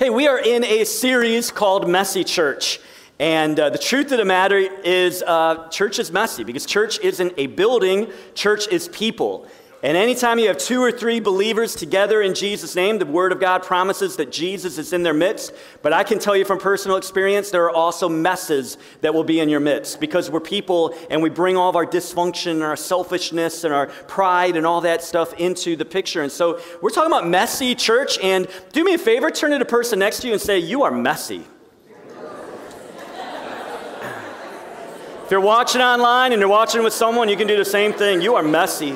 Hey, we are in a series called Messy Church. And uh, the truth of the matter is, uh, church is messy because church isn't a building, church is people. And anytime you have two or three believers together in Jesus' name, the Word of God promises that Jesus is in their midst. But I can tell you from personal experience, there are also messes that will be in your midst because we're people and we bring all of our dysfunction and our selfishness and our pride and all that stuff into the picture. And so we're talking about messy church. And do me a favor, turn to the person next to you and say, You are messy. if you're watching online and you're watching with someone, you can do the same thing. You are messy.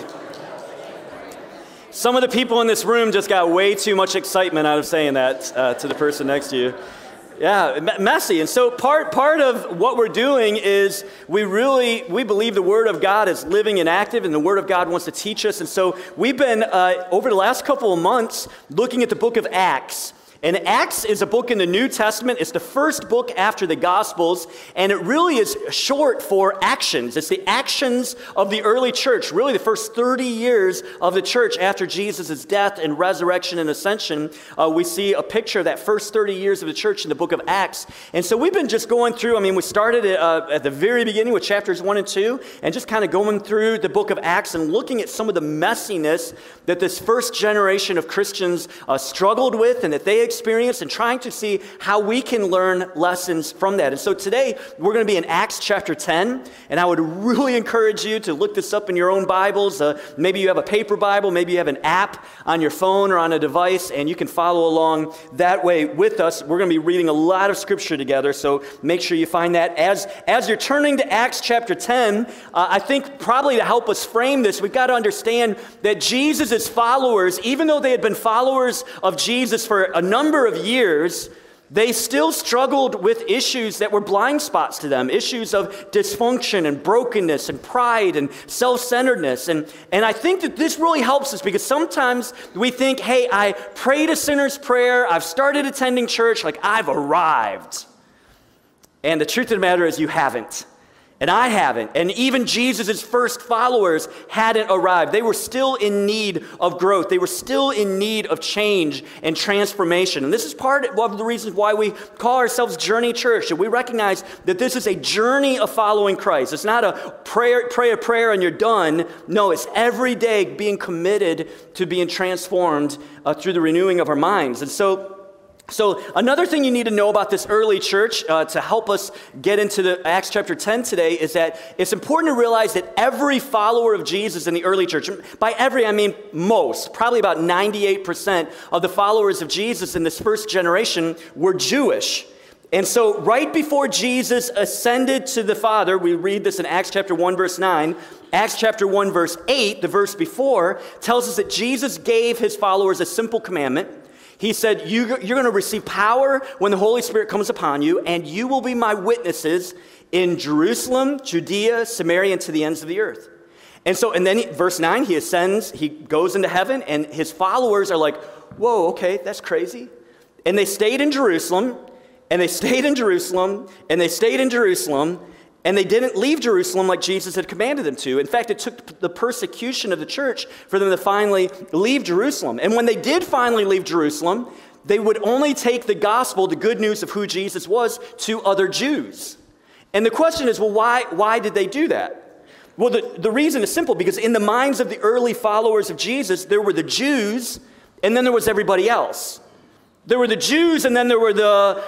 Some of the people in this room just got way too much excitement out of saying that uh, to the person next to you. Yeah, messy. And so part part of what we're doing is we really we believe the Word of God is living and active, and the Word of God wants to teach us. And so we've been uh, over the last couple of months looking at the book of Acts. And Acts is a book in the New Testament. It's the first book after the Gospels, and it really is short for actions. It's the actions of the early church, really the first 30 years of the church after Jesus' death and resurrection and ascension. Uh, we see a picture of that first 30 years of the church in the book of Acts. And so we've been just going through, I mean, we started uh, at the very beginning with chapters 1 and 2, and just kind of going through the book of Acts and looking at some of the messiness that this first generation of Christians uh, struggled with and that they experience and trying to see how we can learn lessons from that. And so today we're going to be in Acts chapter 10, and I would really encourage you to look this up in your own Bibles. Uh, maybe you have a paper Bible, maybe you have an app on your phone or on a device, and you can follow along that way with us. We're going to be reading a lot of scripture together, so make sure you find that. As, as you're turning to Acts chapter 10, uh, I think probably to help us frame this, we've got to understand that Jesus' followers, even though they had been followers of Jesus for a number number of years, they still struggled with issues that were blind spots to them issues of dysfunction and brokenness and pride and self centeredness. And, and I think that this really helps us because sometimes we think, hey, I prayed a sinner's prayer, I've started attending church, like I've arrived. And the truth of the matter is, you haven't. And I haven't. And even Jesus' first followers hadn't arrived. They were still in need of growth. They were still in need of change and transformation. And this is part of the reasons why we call ourselves Journey Church. And we recognize that this is a journey of following Christ. It's not a prayer, pray a prayer and you're done. No, it's every day being committed to being transformed uh, through the renewing of our minds. And so, so, another thing you need to know about this early church uh, to help us get into the Acts chapter 10 today is that it's important to realize that every follower of Jesus in the early church, by every I mean most, probably about 98% of the followers of Jesus in this first generation were Jewish. And so, right before Jesus ascended to the Father, we read this in Acts chapter 1, verse 9. Acts chapter 1, verse 8, the verse before, tells us that Jesus gave his followers a simple commandment. He said, you, are going to receive power when the Holy Spirit comes upon you, and you will be my witnesses in Jerusalem, Judea, Samaria, and to the ends of the earth. And so, and then he, verse 9, he ascends, he goes into heaven, and his followers are like, whoa, okay, that's crazy. And they stayed in Jerusalem, and they stayed in Jerusalem, and they stayed in Jerusalem, and they didn't leave Jerusalem like Jesus had commanded them to. In fact, it took the persecution of the church for them to finally leave Jerusalem. And when they did finally leave Jerusalem, they would only take the gospel, the good news of who Jesus was, to other Jews. And the question is well, why, why did they do that? Well, the, the reason is simple because in the minds of the early followers of Jesus, there were the Jews, and then there was everybody else. There were the Jews, and then there were the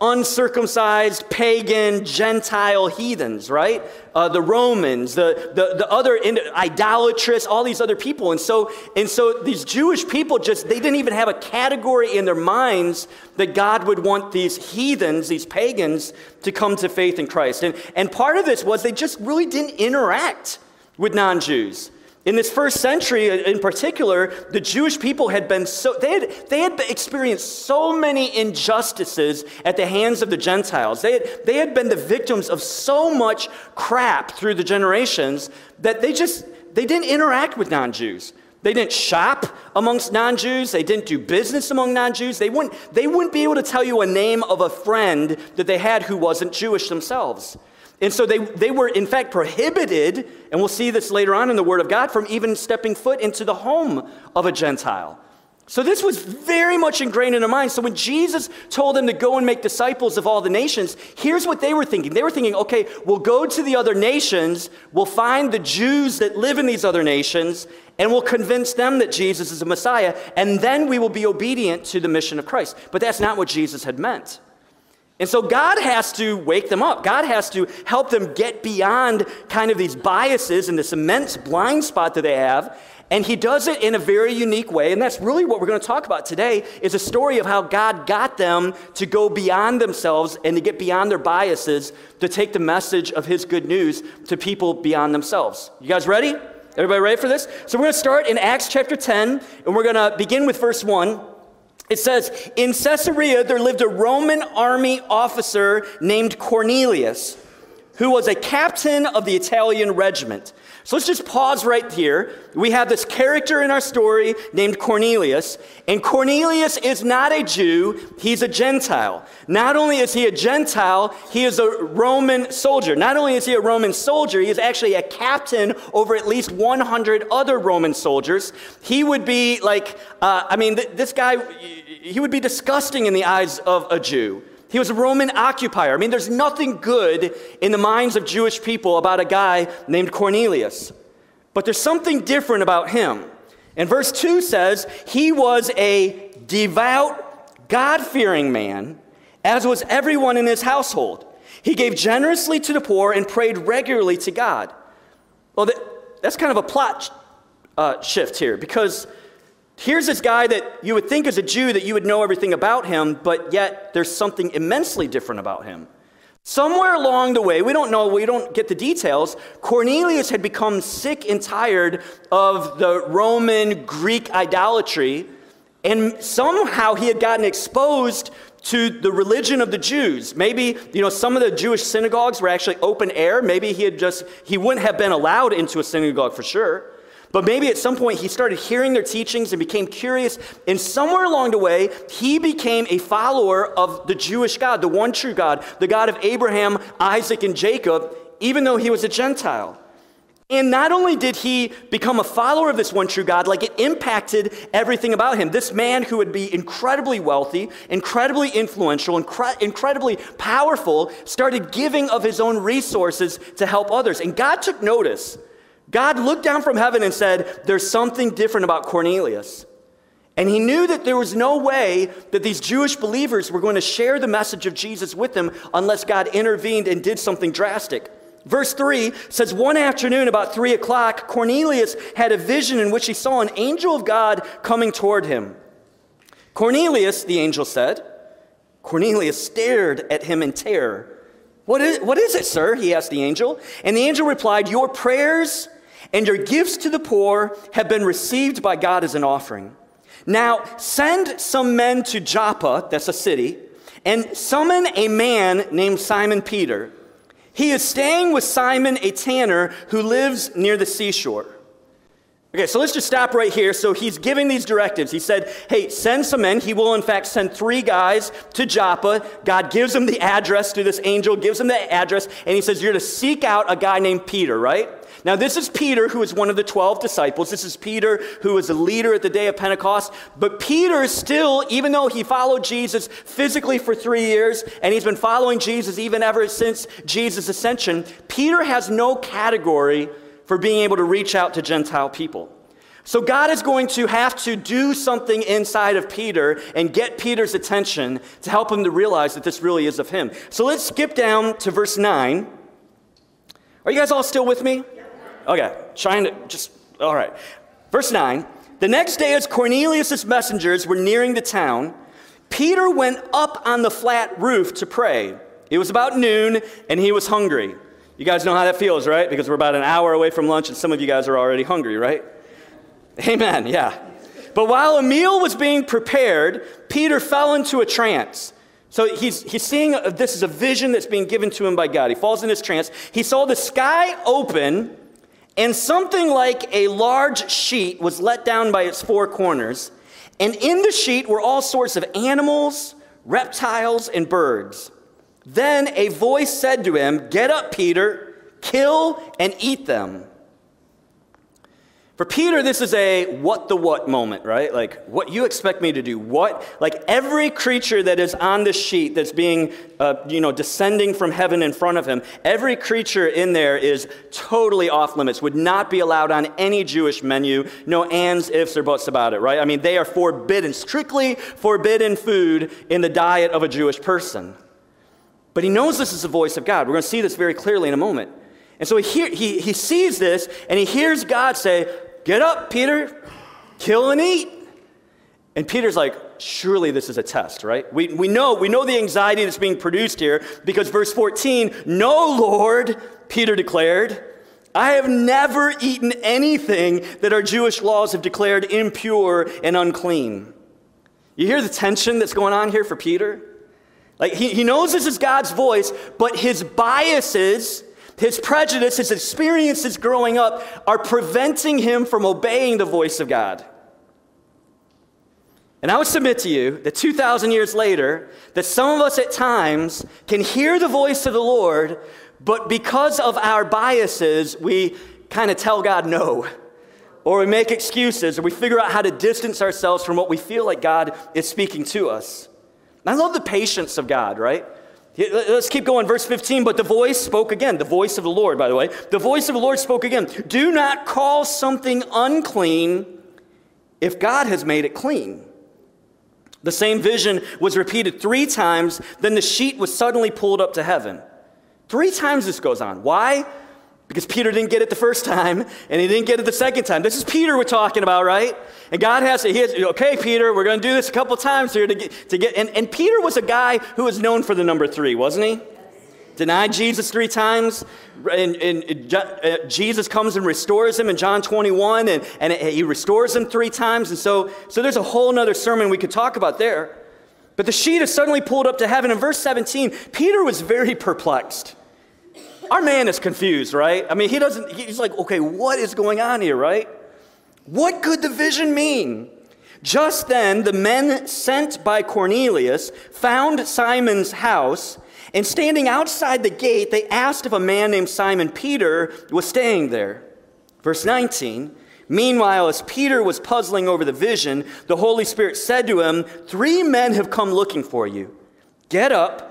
uncircumcised, pagan, Gentile heathens, right? Uh, the Romans, the, the, the other in, idolatrous, all these other people. And so, and so these Jewish people just, they didn't even have a category in their minds that God would want these heathens, these pagans, to come to faith in Christ. And, and part of this was they just really didn't interact with non Jews. In this first century uh, in particular, the Jewish people had been so, they had, they had experienced so many injustices at the hands of the Gentiles. They had, they had been the victims of so much crap through the generations that they just, they didn't interact with non-Jews. They didn't shop amongst non-Jews. They didn't do business among non-Jews. They wouldn't, they wouldn't be able to tell you a name of a friend that they had who wasn't Jewish themselves. And so they, they were, in fact, prohibited, and we'll see this later on in the Word of God, from even stepping foot into the home of a Gentile. So this was very much ingrained in their minds. So when Jesus told them to go and make disciples of all the nations, here's what they were thinking. They were thinking, okay, we'll go to the other nations, we'll find the Jews that live in these other nations, and we'll convince them that Jesus is a Messiah, and then we will be obedient to the mission of Christ. But that's not what Jesus had meant. And so God has to wake them up. God has to help them get beyond kind of these biases and this immense blind spot that they have. And he does it in a very unique way. And that's really what we're going to talk about today is a story of how God got them to go beyond themselves and to get beyond their biases to take the message of his good news to people beyond themselves. You guys ready? Everybody ready for this? So we're going to start in Acts chapter 10 and we're going to begin with verse 1. It says, In Caesarea, there lived a Roman army officer named Cornelius, who was a captain of the Italian regiment. So let's just pause right here. We have this character in our story named Cornelius, and Cornelius is not a Jew, he's a Gentile. Not only is he a Gentile, he is a Roman soldier. Not only is he a Roman soldier, he is actually a captain over at least 100 other Roman soldiers. He would be like, uh, I mean, th- this guy, he would be disgusting in the eyes of a Jew. He was a Roman occupier. I mean, there's nothing good in the minds of Jewish people about a guy named Cornelius. But there's something different about him. And verse 2 says, He was a devout, God fearing man, as was everyone in his household. He gave generously to the poor and prayed regularly to God. Well, that's kind of a plot uh, shift here because Here's this guy that you would think is a Jew that you would know everything about him, but yet there's something immensely different about him. Somewhere along the way, we don't know, we don't get the details, Cornelius had become sick and tired of the Roman Greek idolatry, and somehow he had gotten exposed to the religion of the Jews. Maybe, you know, some of the Jewish synagogues were actually open air. Maybe he had just, he wouldn't have been allowed into a synagogue for sure. But maybe at some point he started hearing their teachings and became curious. And somewhere along the way, he became a follower of the Jewish God, the one true God, the God of Abraham, Isaac, and Jacob, even though he was a Gentile. And not only did he become a follower of this one true God, like it impacted everything about him. This man who would be incredibly wealthy, incredibly influential, incre- incredibly powerful, started giving of his own resources to help others. And God took notice God looked down from heaven and said, There's something different about Cornelius. And he knew that there was no way that these Jewish believers were going to share the message of Jesus with them unless God intervened and did something drastic. Verse 3 says, One afternoon, about 3 o'clock, Cornelius had a vision in which he saw an angel of God coming toward him. Cornelius, the angel said, Cornelius stared at him in terror. What is, what is it, sir? He asked the angel. And the angel replied, Your prayers and your gifts to the poor have been received by God as an offering. Now send some men to Joppa, that's a city, and summon a man named Simon Peter. He is staying with Simon, a tanner who lives near the seashore. Okay, so let's just stop right here. So he's giving these directives. He said, Hey, send some men. He will, in fact, send three guys to Joppa. God gives him the address through this angel, gives him the address, and he says, You're to seek out a guy named Peter, right? Now, this is Peter, who is one of the 12 disciples. This is Peter, who was a leader at the day of Pentecost. But Peter still, even though he followed Jesus physically for three years, and he's been following Jesus even ever since Jesus' ascension, Peter has no category for being able to reach out to Gentile people. So God is going to have to do something inside of Peter and get Peter's attention to help him to realize that this really is of him. So let's skip down to verse 9. Are you guys all still with me? Okay, trying to just, all right. Verse 9 The next day, as Cornelius' messengers were nearing the town, Peter went up on the flat roof to pray. It was about noon, and he was hungry. You guys know how that feels, right? Because we're about an hour away from lunch, and some of you guys are already hungry, right? Amen, yeah. But while a meal was being prepared, Peter fell into a trance. So he's, he's seeing a, this is a vision that's being given to him by God. He falls in this trance. He saw the sky open and something like a large sheet was let down by its four corners. And in the sheet were all sorts of animals, reptiles, and birds. Then a voice said to him, Get up, Peter, kill and eat them. For Peter, this is a what the what moment, right? Like, what you expect me to do? What? Like, every creature that is on this sheet that's being, uh, you know, descending from heaven in front of him, every creature in there is totally off limits, would not be allowed on any Jewish menu. No ands, ifs, or buts about it, right? I mean, they are forbidden, strictly forbidden food in the diet of a Jewish person. But he knows this is the voice of God. We're going to see this very clearly in a moment. And so he, he, he sees this and he hears God say, Get up, Peter, kill and eat. And Peter's like, surely this is a test, right? We, we know we know the anxiety that's being produced here because verse 14, no, Lord, Peter declared, I have never eaten anything that our Jewish laws have declared impure and unclean. You hear the tension that's going on here for Peter? Like he, he knows this is God's voice, but his biases his prejudice, his experiences growing up are preventing him from obeying the voice of God. And I would submit to you that 2,000 years later, that some of us at times can hear the voice of the Lord, but because of our biases, we kind of tell God no. Or we make excuses, or we figure out how to distance ourselves from what we feel like God is speaking to us. And I love the patience of God, right? Let's keep going. Verse 15. But the voice spoke again. The voice of the Lord, by the way. The voice of the Lord spoke again. Do not call something unclean if God has made it clean. The same vision was repeated three times. Then the sheet was suddenly pulled up to heaven. Three times this goes on. Why? Because Peter didn't get it the first time and he didn't get it the second time. This is Peter we're talking about, right? And God has to, he has, okay, Peter, we're going to do this a couple times here to get, to get and, and Peter was a guy who was known for the number three, wasn't he? Denied Jesus three times, and, and uh, Jesus comes and restores him in John 21, and, and he restores him three times. And so, so there's a whole other sermon we could talk about there. But the sheet is suddenly pulled up to heaven. In verse 17, Peter was very perplexed. Our man is confused, right? I mean, he doesn't, he's like, okay, what is going on here, right? What could the vision mean? Just then, the men sent by Cornelius found Simon's house, and standing outside the gate, they asked if a man named Simon Peter was staying there. Verse 19 Meanwhile, as Peter was puzzling over the vision, the Holy Spirit said to him, Three men have come looking for you. Get up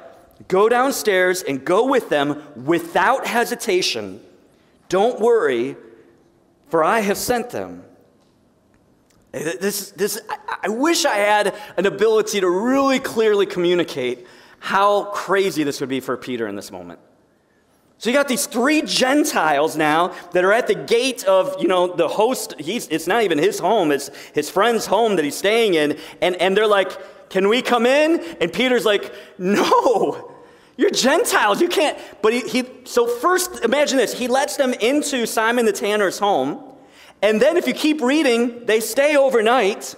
Go downstairs and go with them without hesitation. Don't worry, for I have sent them. This, this, I wish I had an ability to really clearly communicate how crazy this would be for Peter in this moment. So you got these three Gentiles now that are at the gate of, you know, the host. He's, it's not even his home, it's his friend's home that he's staying in. And, and they're like, can we come in? And Peter's like, No, you're Gentiles. You can't. But he, he, so first, imagine this. He lets them into Simon the tanner's home. And then if you keep reading, they stay overnight.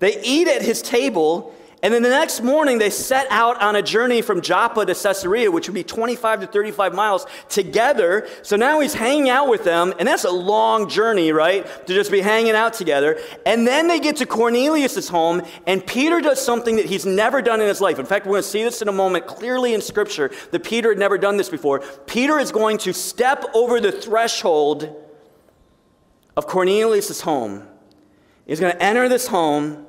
They eat at his table. And then the next morning, they set out on a journey from Joppa to Caesarea, which would be 25 to 35 miles together. So now he's hanging out with them, and that's a long journey, right? To just be hanging out together. And then they get to Cornelius' home, and Peter does something that he's never done in his life. In fact, we're going to see this in a moment clearly in Scripture that Peter had never done this before. Peter is going to step over the threshold of Cornelius' home. He's going to enter this home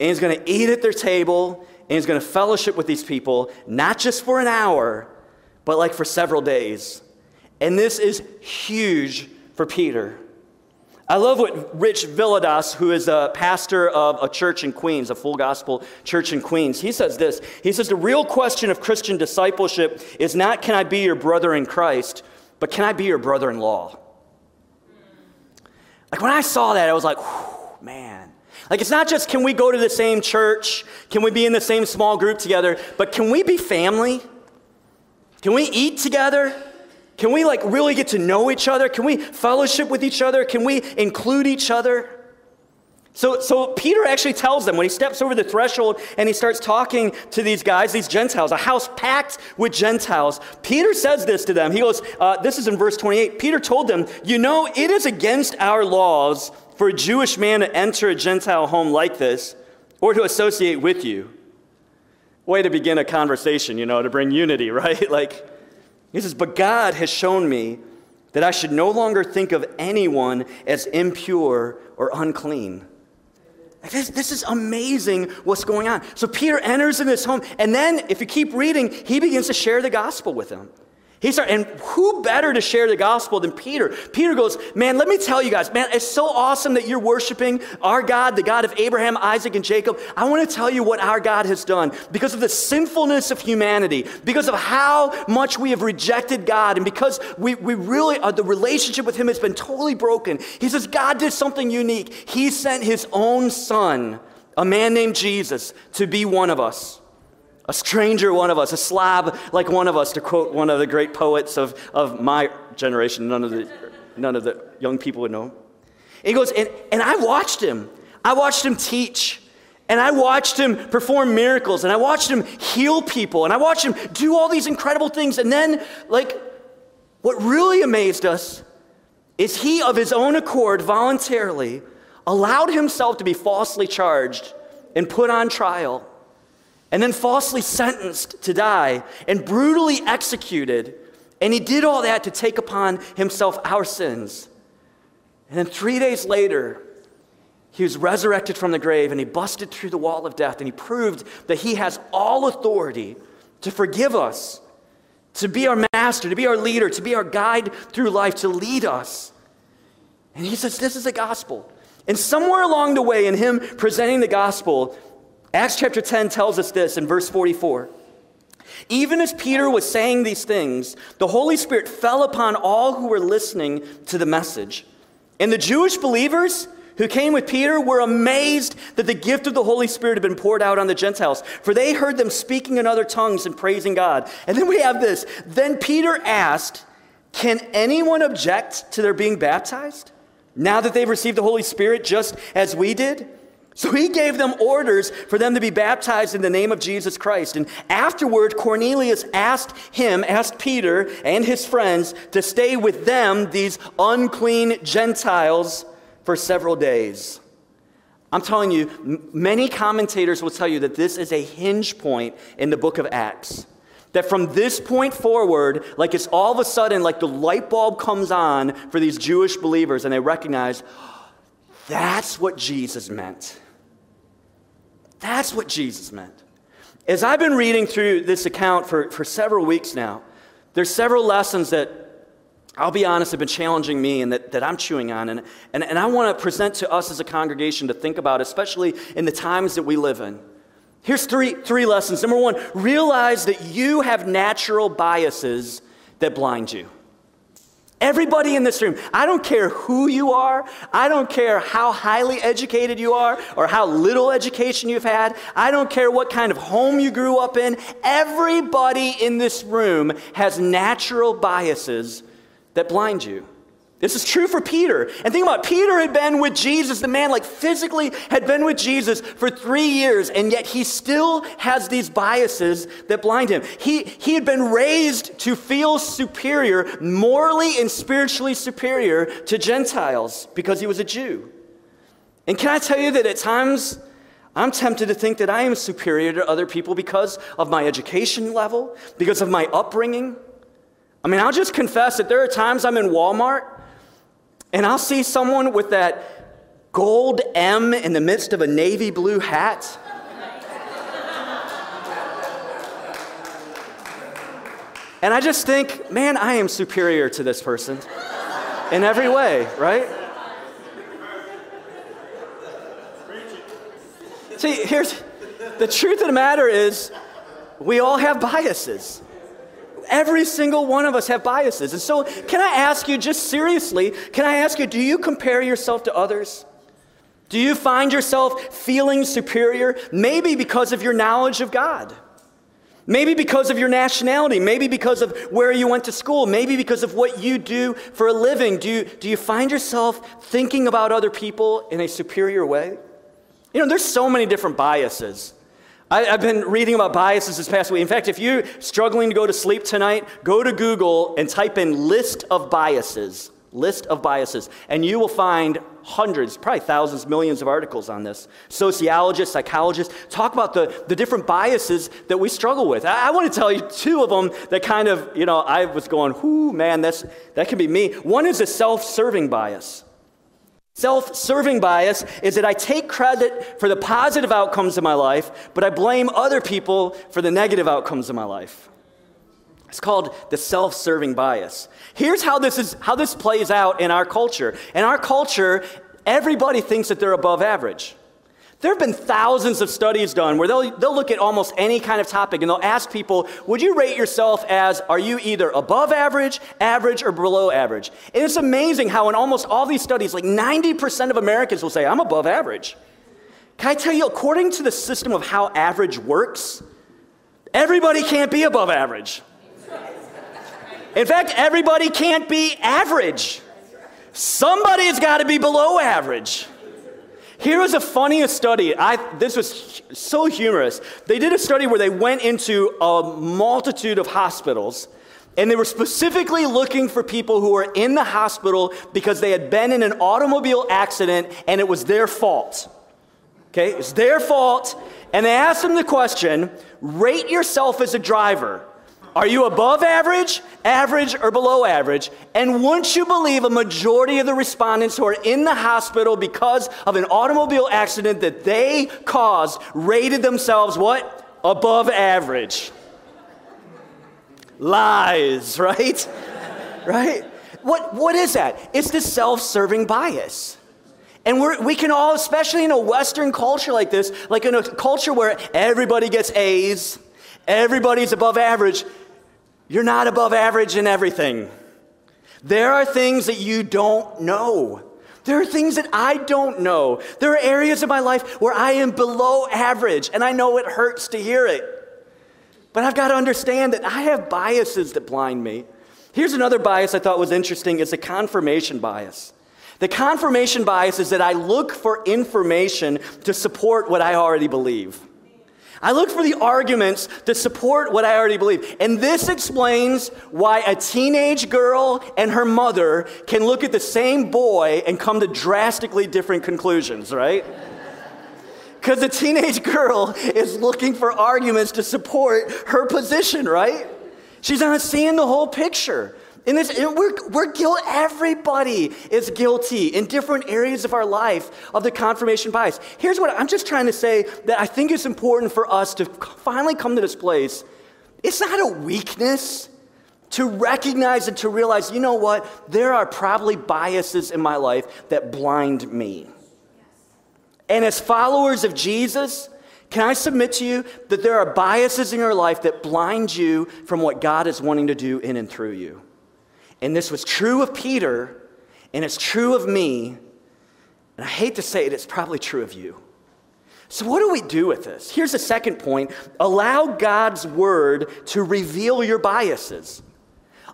and he's going to eat at their table and he's going to fellowship with these people, not just for an hour, but like for several days. And this is huge for Peter. I love what Rich Villadas, who is a pastor of a church in Queens, a full gospel church in Queens, he says this. He says, The real question of Christian discipleship is not, can I be your brother in Christ, but can I be your brother in law? Like when I saw that, I was like, man, like, it's not just can we go to the same church, can we be in the same small group together, but can we be family? Can we eat together? Can we, like, really get to know each other? Can we fellowship with each other? Can we include each other? So, so Peter actually tells them when he steps over the threshold and he starts talking to these guys, these Gentiles, a house packed with Gentiles. Peter says this to them. He goes, uh, This is in verse 28. Peter told them, You know, it is against our laws for a Jewish man to enter a Gentile home like this or to associate with you. Way to begin a conversation, you know, to bring unity, right? like, he says, But God has shown me that I should no longer think of anyone as impure or unclean. This, this is amazing what's going on. So Peter enters in this home, and then if you keep reading, he begins to share the gospel with them. He started, and who better to share the gospel than Peter? Peter goes, Man, let me tell you guys, man, it's so awesome that you're worshiping our God, the God of Abraham, Isaac, and Jacob. I want to tell you what our God has done because of the sinfulness of humanity, because of how much we have rejected God, and because we, we really, uh, the relationship with Him has been totally broken. He says, God did something unique. He sent His own Son, a man named Jesus, to be one of us a stranger one of us, a slab like one of us, to quote one of the great poets of, of my generation. None of, the, none of the young people would know. And he goes, and, and I watched him. I watched him teach. And I watched him perform miracles. And I watched him heal people. And I watched him do all these incredible things. And then, like, what really amazed us is he, of his own accord, voluntarily allowed himself to be falsely charged and put on trial and then falsely sentenced to die and brutally executed. And he did all that to take upon himself our sins. And then three days later, he was resurrected from the grave and he busted through the wall of death and he proved that he has all authority to forgive us, to be our master, to be our leader, to be our guide through life, to lead us. And he says, This is the gospel. And somewhere along the way, in him presenting the gospel, Acts chapter 10 tells us this in verse 44. Even as Peter was saying these things, the Holy Spirit fell upon all who were listening to the message. And the Jewish believers who came with Peter were amazed that the gift of the Holy Spirit had been poured out on the Gentiles, for they heard them speaking in other tongues and praising God. And then we have this. Then Peter asked, Can anyone object to their being baptized now that they've received the Holy Spirit just as we did? So he gave them orders for them to be baptized in the name of Jesus Christ. And afterward, Cornelius asked him, asked Peter and his friends to stay with them, these unclean Gentiles, for several days. I'm telling you, many commentators will tell you that this is a hinge point in the book of Acts. That from this point forward, like it's all of a sudden, like the light bulb comes on for these Jewish believers, and they recognize oh, that's what Jesus meant. That's what Jesus meant. As I've been reading through this account for, for several weeks now, there's several lessons that I'll be honest have been challenging me and that, that I'm chewing on. And, and, and I want to present to us as a congregation to think about, especially in the times that we live in. Here's three, three lessons. Number one, realize that you have natural biases that blind you. Everybody in this room, I don't care who you are, I don't care how highly educated you are or how little education you've had, I don't care what kind of home you grew up in. Everybody in this room has natural biases that blind you. This is true for Peter. And think about it, Peter had been with Jesus, the man like physically had been with Jesus for three years, and yet he still has these biases that blind him. He, he had been raised to feel superior, morally and spiritually superior to Gentiles because he was a Jew. And can I tell you that at times I'm tempted to think that I am superior to other people because of my education level, because of my upbringing. I mean, I'll just confess that there are times I'm in Walmart and I'll see someone with that gold M in the midst of a navy blue hat. And I just think, man, I am superior to this person in every way, right? See, here's the truth of the matter is we all have biases. Every single one of us have biases. And so, can I ask you, just seriously, can I ask you, do you compare yourself to others? Do you find yourself feeling superior? Maybe because of your knowledge of God. Maybe because of your nationality. Maybe because of where you went to school. Maybe because of what you do for a living. Do you, do you find yourself thinking about other people in a superior way? You know, there's so many different biases. I, have been reading about biases this past week. In fact, if you're struggling to go to sleep tonight, go to Google and type in list of biases. list of biases. And you will find hundreds, probably thousands, millions of articles on this. Sociologists, psychologists talk about the, the different biases that we struggle with. I, I want to tell you two of them that kind of, you know, I was going, whoo, man, that's, that could be me. One is a self serving bias. Self serving bias is that I take credit for the positive outcomes of my life, but I blame other people for the negative outcomes of my life. It's called the self-serving bias. Here's how this is how this plays out in our culture. In our culture, everybody thinks that they're above average. There have been thousands of studies done where they'll, they'll look at almost any kind of topic and they'll ask people, would you rate yourself as, are you either above average, average, or below average? And it's amazing how in almost all these studies, like 90% of Americans will say, I'm above average. Can I tell you, according to the system of how average works, everybody can't be above average. In fact, everybody can't be average. Somebody's got to be below average. Here was the funniest study. I, this was so humorous. They did a study where they went into a multitude of hospitals and they were specifically looking for people who were in the hospital because they had been in an automobile accident and it was their fault. Okay, it's their fault. And they asked them the question rate yourself as a driver. Are you above average, average, or below average? And wouldn't you believe a majority of the respondents who are in the hospital because of an automobile accident that they caused rated themselves what? Above average. Lies, right? right? What, what is that? It's the self serving bias. And we can all, especially in a Western culture like this, like in a culture where everybody gets A's, everybody's above average, you're not above average in everything. There are things that you don't know. There are things that I don't know. There are areas of my life where I am below average, and I know it hurts to hear it. But I've got to understand that I have biases that blind me. Here's another bias I thought was interesting it's a confirmation bias. The confirmation bias is that I look for information to support what I already believe. I look for the arguments to support what I already believe. And this explains why a teenage girl and her mother can look at the same boy and come to drastically different conclusions, right? Because the teenage girl is looking for arguments to support her position, right? She's not seeing the whole picture. In this, we're, we're everybody is guilty in different areas of our life of the confirmation bias. Here's what I'm just trying to say that I think it's important for us to finally come to this place. It's not a weakness to recognize and to realize, you know what? There are probably biases in my life that blind me. And as followers of Jesus, can I submit to you that there are biases in your life that blind you from what God is wanting to do in and through you? And this was true of Peter, and it's true of me. And I hate to say it, it's probably true of you. So, what do we do with this? Here's the second point allow God's word to reveal your biases.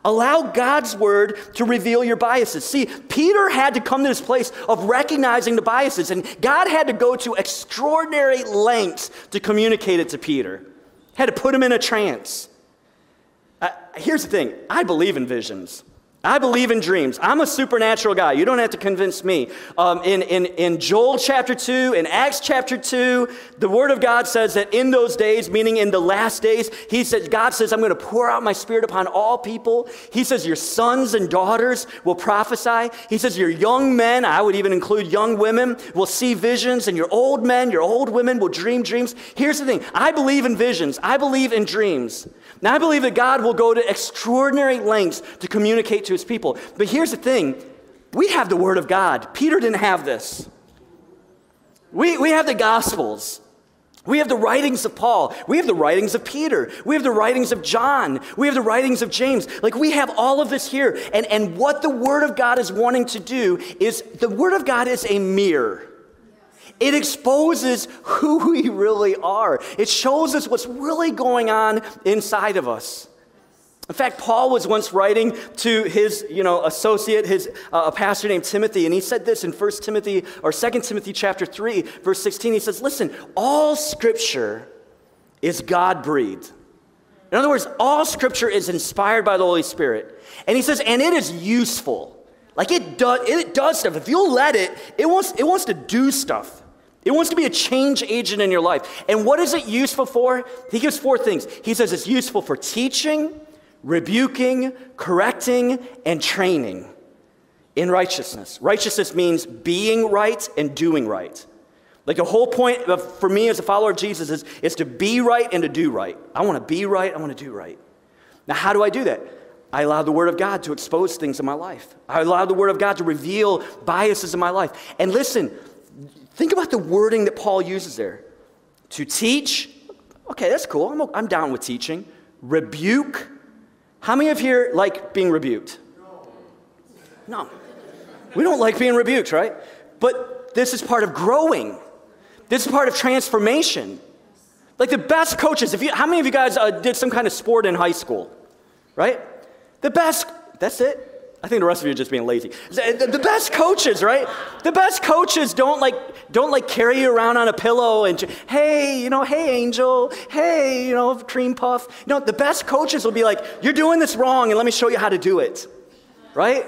Allow God's word to reveal your biases. See, Peter had to come to this place of recognizing the biases, and God had to go to extraordinary lengths to communicate it to Peter. Had to put him in a trance. Uh, here's the thing I believe in visions. I believe in dreams. I'm a supernatural guy. You don't have to convince me. Um, in, in, in Joel chapter 2, in Acts chapter 2, the Word of God says that in those days, meaning in the last days, He says, God says, I'm going to pour out my Spirit upon all people. He says, Your sons and daughters will prophesy. He says, Your young men, I would even include young women, will see visions, and your old men, your old women will dream dreams. Here's the thing I believe in visions, I believe in dreams. Now, I believe that God will go to extraordinary lengths to communicate to his people. But here's the thing we have the Word of God. Peter didn't have this. We, we have the Gospels. We have the writings of Paul. We have the writings of Peter. We have the writings of John. We have the writings of James. Like we have all of this here. And, and what the Word of God is wanting to do is the Word of God is a mirror. It exposes who we really are. It shows us what's really going on inside of us. In fact, Paul was once writing to his, you know, associate, his uh, a pastor named Timothy, and he said this in 1 Timothy or 2 Timothy chapter 3, verse 16. He says, "Listen, all scripture is God-breathed. In other words, all scripture is inspired by the Holy Spirit." And he says, "And it is useful." Like it does, it does stuff. If you'll let it, it wants, it wants to do stuff. It wants to be a change agent in your life. And what is it useful for? He gives four things. He says it's useful for teaching, rebuking, correcting, and training in righteousness. Righteousness means being right and doing right. Like the whole point of, for me as a follower of Jesus is, is to be right and to do right. I want to be right, I want to do right. Now, how do I do that? I allow the Word of God to expose things in my life. I allow the Word of God to reveal biases in my life. And listen, think about the wording that Paul uses there. To teach, okay, that's cool. I'm, I'm down with teaching. Rebuke. How many of here like being rebuked? No. We don't like being rebuked, right? But this is part of growing. This is part of transformation. Like the best coaches, if you, how many of you guys uh, did some kind of sport in high school? Right? The best, that's it. I think the rest of you are just being lazy. The, the, best coaches, right? The best coaches don't like don't like carry you around on a pillow and hey, you know, hey angel, hey, you know, cream puff. No, the best coaches will be like, you're doing this wrong, and let me show you how to do it, right?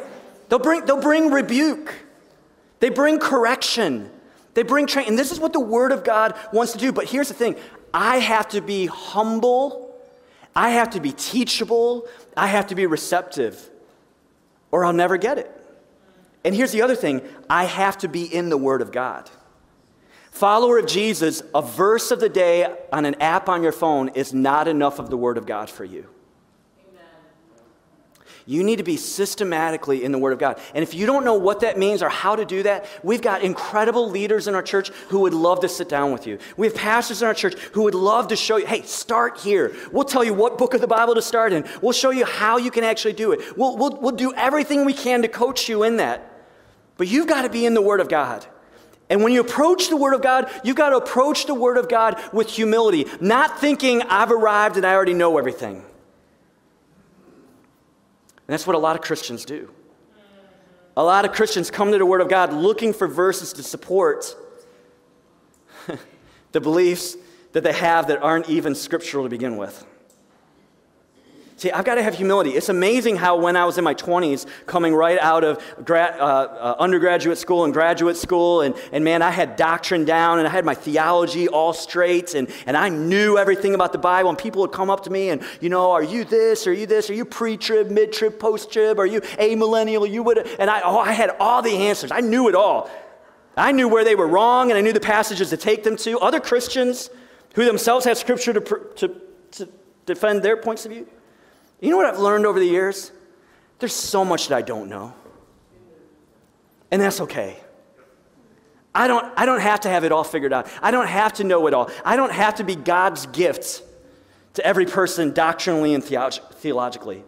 They'll bring they'll bring rebuke, they bring correction, they bring training, and this is what the Word of God wants to do. But here's the thing: I have to be humble I have to be teachable, I have to be receptive, or I'll never get it. And here's the other thing I have to be in the Word of God. Follower of Jesus, a verse of the day on an app on your phone is not enough of the Word of God for you. You need to be systematically in the Word of God. And if you don't know what that means or how to do that, we've got incredible leaders in our church who would love to sit down with you. We have pastors in our church who would love to show you, hey, start here. We'll tell you what book of the Bible to start in. We'll show you how you can actually do it. We'll, we'll, we'll do everything we can to coach you in that. But you've got to be in the Word of God. And when you approach the Word of God, you've got to approach the Word of God with humility, not thinking, I've arrived and I already know everything. And that's what a lot of Christians do. A lot of Christians come to the Word of God looking for verses to support the beliefs that they have that aren't even scriptural to begin with. See, I've got to have humility. It's amazing how when I was in my 20s, coming right out of uh, uh, undergraduate school and graduate school, and, and man, I had doctrine down and I had my theology all straight, and, and I knew everything about the Bible, and people would come up to me and, you know, are you this, are you this, are you pre-trib, mid-trib, post-trib, are you amillennial, you would, and I, oh, I had all the answers. I knew it all. I knew where they were wrong, and I knew the passages to take them to. Other Christians who themselves had scripture to, to, to defend their points of view, you know what I've learned over the years? There's so much that I don't know. And that's okay. I don't, I don't have to have it all figured out. I don't have to know it all. I don't have to be God's gift to every person doctrinally and theolog- theologically.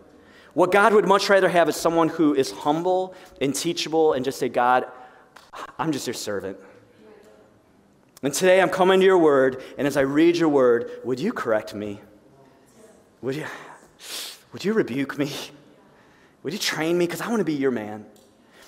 What God would much rather have is someone who is humble and teachable and just say, God, I'm just your servant. And today I'm coming to your word, and as I read your word, would you correct me? Would you? Would you rebuke me? Would you train me? Because I want to be your man.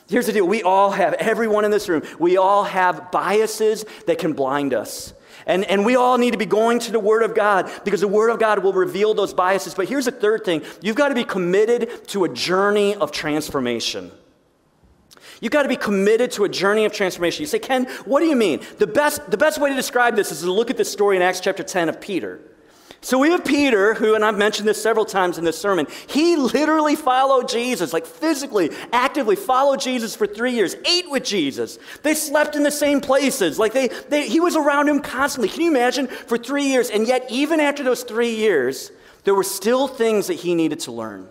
Here's the deal we all have, everyone in this room, we all have biases that can blind us. And, and we all need to be going to the Word of God because the Word of God will reveal those biases. But here's the third thing you've got to be committed to a journey of transformation. You've got to be committed to a journey of transformation. You say, Ken, what do you mean? The best, the best way to describe this is to look at the story in Acts chapter 10 of Peter. So we have Peter, who, and I've mentioned this several times in this sermon, he literally followed Jesus, like physically, actively followed Jesus for three years, ate with Jesus. They slept in the same places. Like they, they, he was around him constantly. Can you imagine? For three years. And yet, even after those three years, there were still things that he needed to learn.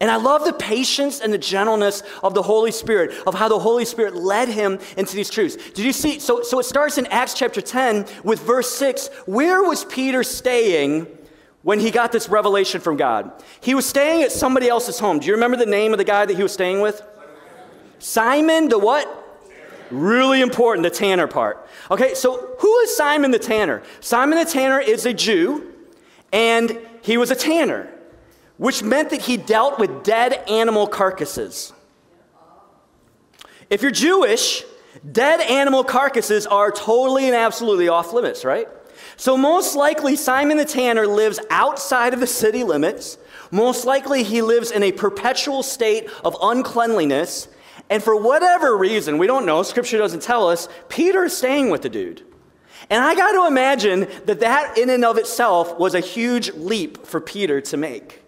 And I love the patience and the gentleness of the Holy Spirit, of how the Holy Spirit led him into these truths. Did you see? So, so it starts in Acts chapter 10 with verse 6. Where was Peter staying when he got this revelation from God? He was staying at somebody else's home. Do you remember the name of the guy that he was staying with? Simon the what? Really important, the tanner part. Okay, so who is Simon the tanner? Simon the tanner is a Jew, and he was a tanner which meant that he dealt with dead animal carcasses. If you're Jewish, dead animal carcasses are totally and absolutely off limits, right? So, most likely, Simon the Tanner lives outside of the city limits. Most likely, he lives in a perpetual state of uncleanliness. And for whatever reason, we don't know, scripture doesn't tell us, Peter is staying with the dude. And I got to imagine that that, in and of itself, was a huge leap for Peter to make.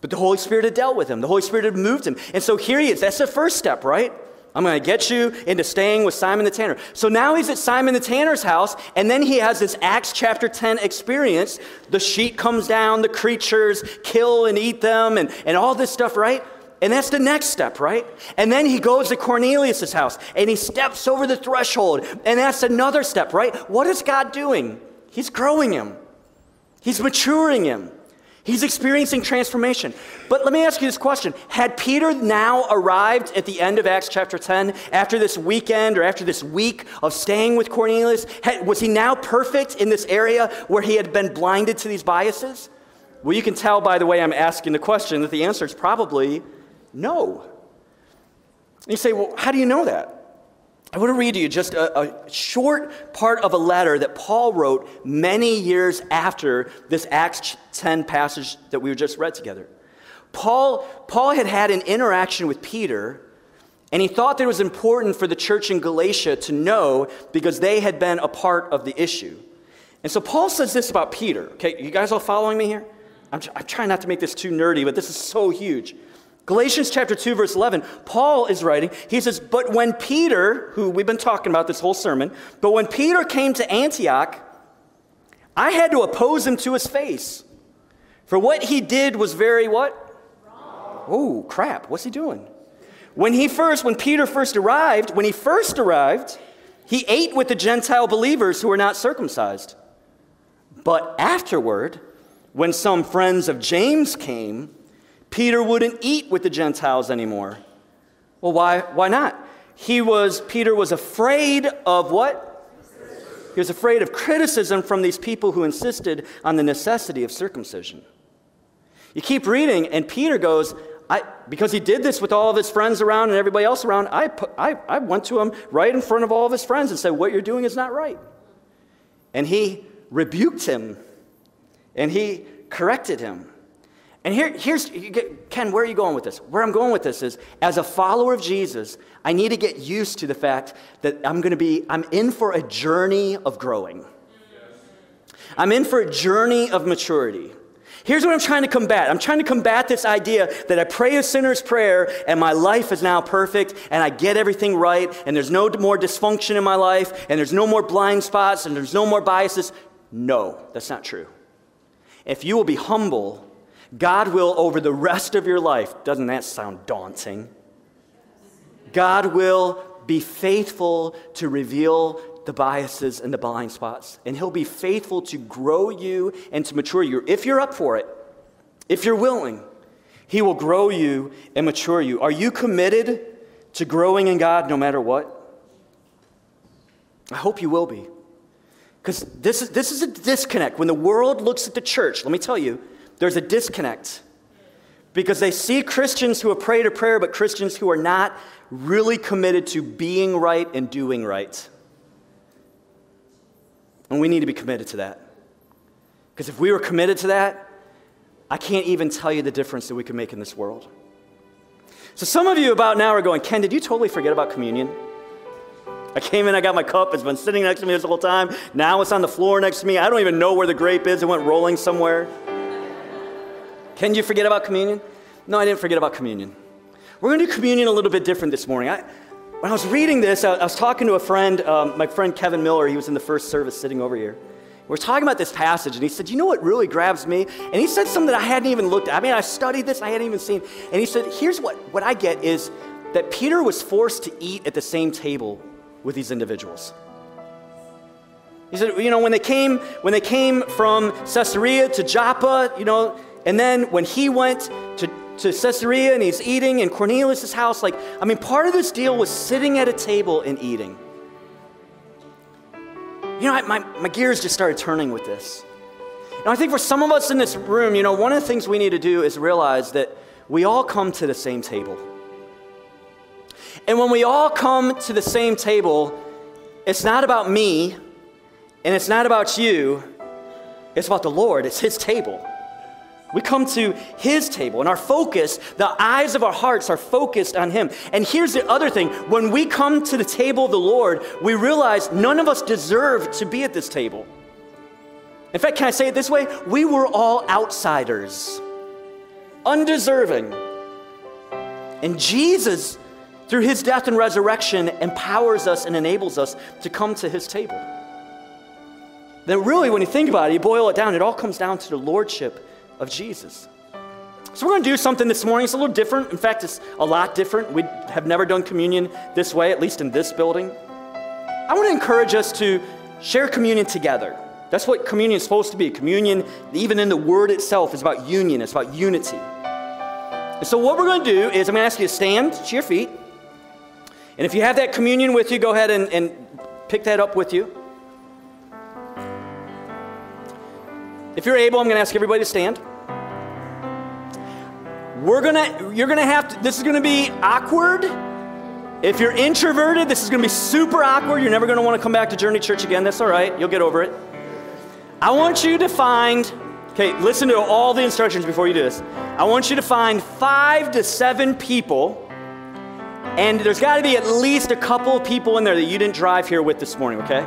But the Holy Spirit had dealt with him, the Holy Spirit had moved him. And so here he is. That's the first step, right? I'm going to get you into staying with Simon the Tanner. So now he's at Simon the Tanner's house, and then he has this Acts chapter 10 experience. The sheet comes down, the creatures kill and eat them, and, and all this stuff, right? And that's the next step, right? And then he goes to Cornelius' house and he steps over the threshold. And that's another step, right? What is God doing? He's growing him, he's maturing him. He's experiencing transformation. But let me ask you this question Had Peter now arrived at the end of Acts chapter 10, after this weekend or after this week of staying with Cornelius? Had, was he now perfect in this area where he had been blinded to these biases? Well, you can tell by the way I'm asking the question that the answer is probably no. And you say, well, how do you know that? I want to read to you just a, a, short part of a letter that Paul wrote many years after this Acts 10 passage that we just read together. Paul, Paul had had an interaction with Peter, and he thought that it was important for the church in Galatia to know because they had been a part of the issue. And so Paul says this about Peter. Okay, you guys all following me here? I'm, I'm trying not to make this too nerdy, but this is so huge. Galatians chapter 2, verse 11, Paul is writing, he says, But when Peter, who we've been talking about this whole sermon, but when Peter came to Antioch, I had to oppose him to his face. For what he did was very what? Oh, crap. What's he doing? When he first, when Peter first arrived, when he first arrived, he ate with the Gentile believers who were not circumcised. But afterward, when some friends of James came, Peter wouldn't eat with the Gentiles anymore. Well, why, why not? He was, Peter was afraid of what? He was afraid of criticism from these people who insisted on the necessity of circumcision. You keep reading, and Peter goes, I, because he did this with all of his friends around and everybody else around, I, put, I, I went to him right in front of all of his friends and said, What you're doing is not right. And he rebuked him and he corrected him. And here, here's, Ken, where are you going with this? Where I'm going with this is, as a follower of Jesus, I need to get used to the fact that I'm going to be, I'm in for a journey of growing. I'm in for a journey of maturity. Here's what I'm trying to combat. I'm trying to combat this idea that I pray a sinner's prayer and my life is now perfect and I get everything right and there's no more dysfunction in my life and there's no more blind spots and there's no more biases. No, that's not true. If you will be humble God will, over the rest of your life, doesn't that sound daunting? God will be faithful to reveal the biases and the blind spots. And He'll be faithful to grow you and to mature you. If you're up for it, if you're willing, He will grow you and mature you. Are you committed to growing in God no matter what? I hope you will be. Because this is, this is a disconnect. When the world looks at the church, let me tell you, there's a disconnect because they see Christians who have prayed a prayer, but Christians who are not really committed to being right and doing right. And we need to be committed to that. Because if we were committed to that, I can't even tell you the difference that we can make in this world. So, some of you about now are going, Ken, did you totally forget about communion? I came in, I got my cup, it's been sitting next to me this whole time. Now it's on the floor next to me. I don't even know where the grape is, it went rolling somewhere. Ken, you forget about communion? No, I didn't forget about communion. We're going to do communion a little bit different this morning. I, when I was reading this, I, I was talking to a friend, um, my friend Kevin Miller. He was in the first service sitting over here. We're talking about this passage, and he said, You know what really grabs me? And he said something that I hadn't even looked at. I mean, I studied this, I hadn't even seen. And he said, Here's what, what I get is that Peter was forced to eat at the same table with these individuals. He said, you know, when they came, when they came from Caesarea to Joppa, you know, and then when he went to, to Caesarea and he's eating in Cornelius' house, like, I mean, part of this deal was sitting at a table and eating. You know, I, my, my gears just started turning with this. And I think for some of us in this room, you know, one of the things we need to do is realize that we all come to the same table. And when we all come to the same table, it's not about me And it's not about you, it's about the Lord, it's His table. We come to His table, and our focus, the eyes of our hearts are focused on Him. And here's the other thing when we come to the table of the Lord, we realize none of us deserve to be at this table. In fact, can I say it this way? We were all outsiders, undeserving. And Jesus, through His death and resurrection, empowers us and enables us to come to His table. Then, really, when you think about it, you boil it down, it all comes down to the Lordship of Jesus. So, we're going to do something this morning. It's a little different. In fact, it's a lot different. We have never done communion this way, at least in this building. I want to encourage us to share communion together. That's what communion is supposed to be. Communion, even in the word itself, is about union, it's about unity. And so, what we're going to do is I'm going to ask you to stand to your feet. And if you have that communion with you, go ahead and, and pick that up with you. If you're able, I'm going to ask everybody to stand. We're gonna, you're gonna have to, this is gonna be awkward. If you're introverted, this is gonna be super awkward. You're never gonna wanna come back to Journey Church again. That's all right, you'll get over it. I want you to find, okay, listen to all the instructions before you do this. I want you to find five to seven people, and there's gotta be at least a couple people in there that you didn't drive here with this morning, okay?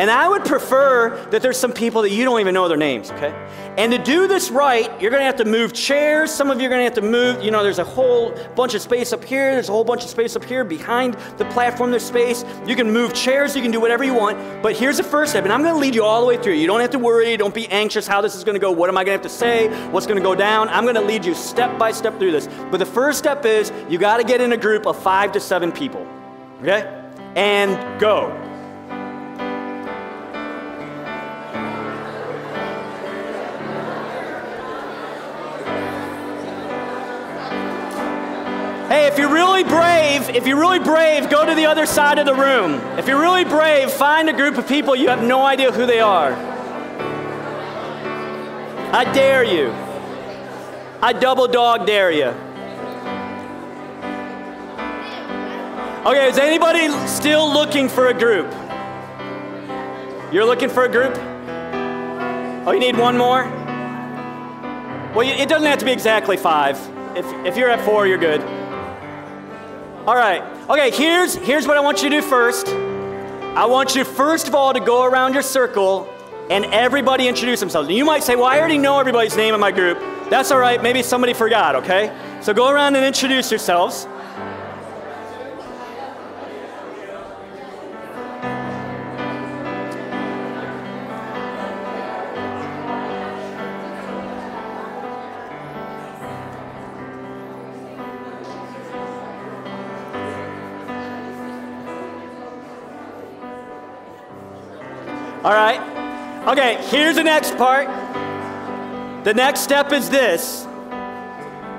And I would prefer that there's some people that you don't even know their names, okay? And to do this right, you're gonna have to move chairs. Some of you are gonna have to move, you know, there's a whole bunch of space up here, there's a whole bunch of space up here. Behind the platform, there's space. You can move chairs, you can do whatever you want. But here's the first step, and I'm gonna lead you all the way through. You don't have to worry, don't be anxious how this is gonna go. What am I gonna have to say? What's gonna go down? I'm gonna lead you step by step through this. But the first step is you gotta get in a group of five to seven people, okay? And go. Hey, if you're really brave, if you're really brave, go to the other side of the room. If you're really brave, find a group of people you have no idea who they are. I dare you. I double dog dare you. Okay, is anybody still looking for a group? You're looking for a group? Oh, you need one more? Well, it doesn't have to be exactly five. If, if you're at four, you're good. All right. Okay, here's, here's what I want you to do first. I want you, first of all, to go around your circle and everybody introduce themselves. You might say, Well, I already know everybody's name in my group. That's all right. Maybe somebody forgot, okay? So go around and introduce yourselves. Here's the next part. The next step is this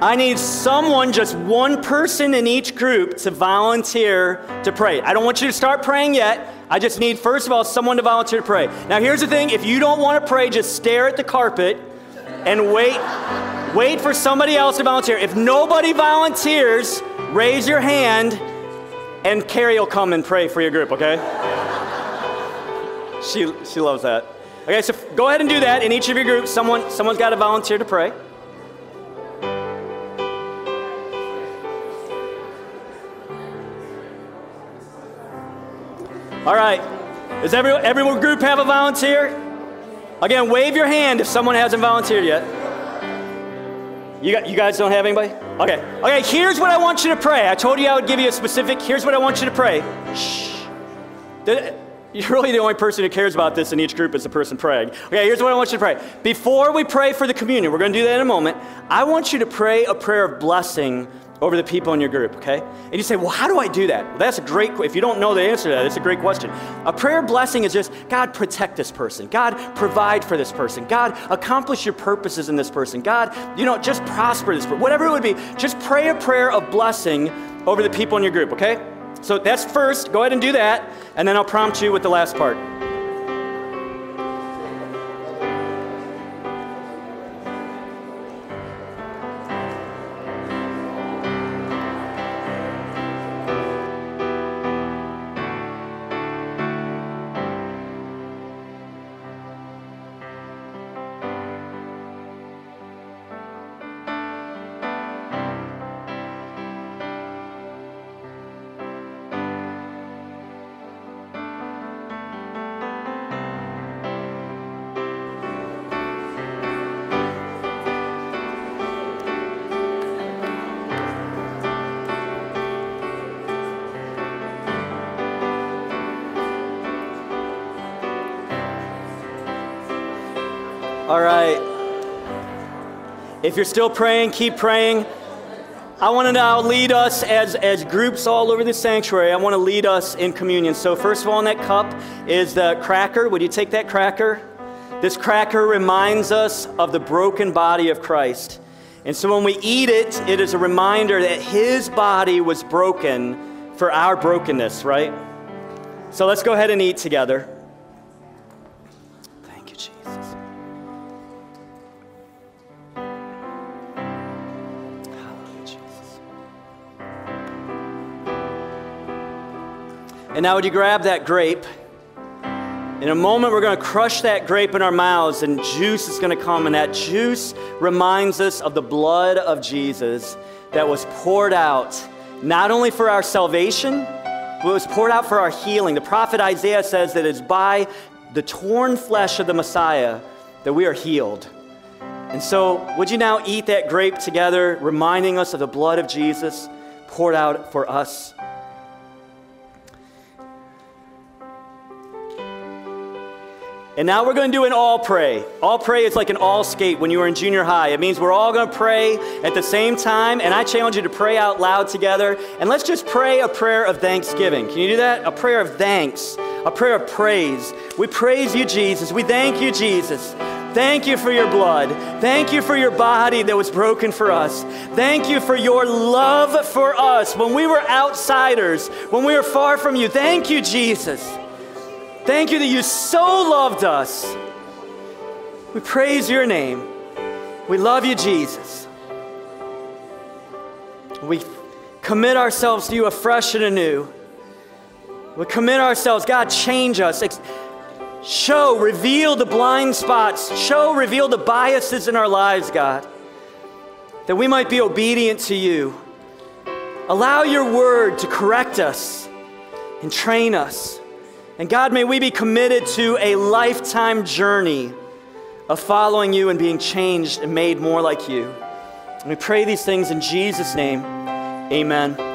I need someone, just one person in each group, to volunteer to pray. I don't want you to start praying yet. I just need, first of all, someone to volunteer to pray. Now, here's the thing if you don't want to pray, just stare at the carpet and wait. Wait for somebody else to volunteer. If nobody volunteers, raise your hand and Carrie will come and pray for your group, okay? She, she loves that. Okay, so go ahead and do that in each of your groups. Someone, someone's got to volunteer to pray. All right. Does every, every group have a volunteer? Again, wave your hand if someone hasn't volunteered yet. You, got, you guys don't have anybody? Okay. Okay, here's what I want you to pray. I told you I would give you a specific. Here's what I want you to pray. Shh. You're really the only person who cares about this in each group is the person praying. Okay, here's what I want you to pray. Before we pray for the communion, we're going to do that in a moment. I want you to pray a prayer of blessing over the people in your group, okay? And you say, well, how do I do that? Well, that's a great, if you don't know the answer to that, it's a great question. A prayer blessing is just, God, protect this person. God, provide for this person. God, accomplish your purposes in this person. God, you know, just prosper this person. Whatever it would be, just pray a prayer of blessing over the people in your group, okay? So that's first. Go ahead and do that, and then I'll prompt you with the last part. All right. If you're still praying, keep praying. I want to now lead us as, as groups all over the sanctuary. I want to lead us in communion. So, first of all, in that cup is the cracker. Would you take that cracker? This cracker reminds us of the broken body of Christ. And so, when we eat it, it is a reminder that his body was broken for our brokenness, right? So, let's go ahead and eat together. And now, would you grab that grape? In a moment, we're going to crush that grape in our mouths, and juice is going to come. And that juice reminds us of the blood of Jesus that was poured out not only for our salvation, but was poured out for our healing. The prophet Isaiah says that it's by the torn flesh of the Messiah that we are healed. And so, would you now eat that grape together, reminding us of the blood of Jesus poured out for us? And now we're going to do an all pray. All pray is like an all skate when you were in junior high. It means we're all going to pray at the same time. And I challenge you to pray out loud together. And let's just pray a prayer of thanksgiving. Can you do that? A prayer of thanks, a prayer of praise. We praise you, Jesus. We thank you, Jesus. Thank you for your blood. Thank you for your body that was broken for us. Thank you for your love for us when we were outsiders, when we were far from you. Thank you, Jesus. Thank you that you so loved us. We praise your name. We love you, Jesus. We commit ourselves to you afresh and anew. We commit ourselves, God, change us. Show, reveal the blind spots. Show, reveal the biases in our lives, God, that we might be obedient to you. Allow your word to correct us and train us. And God, may we be committed to a lifetime journey of following you and being changed and made more like you. And we pray these things in Jesus' name. Amen.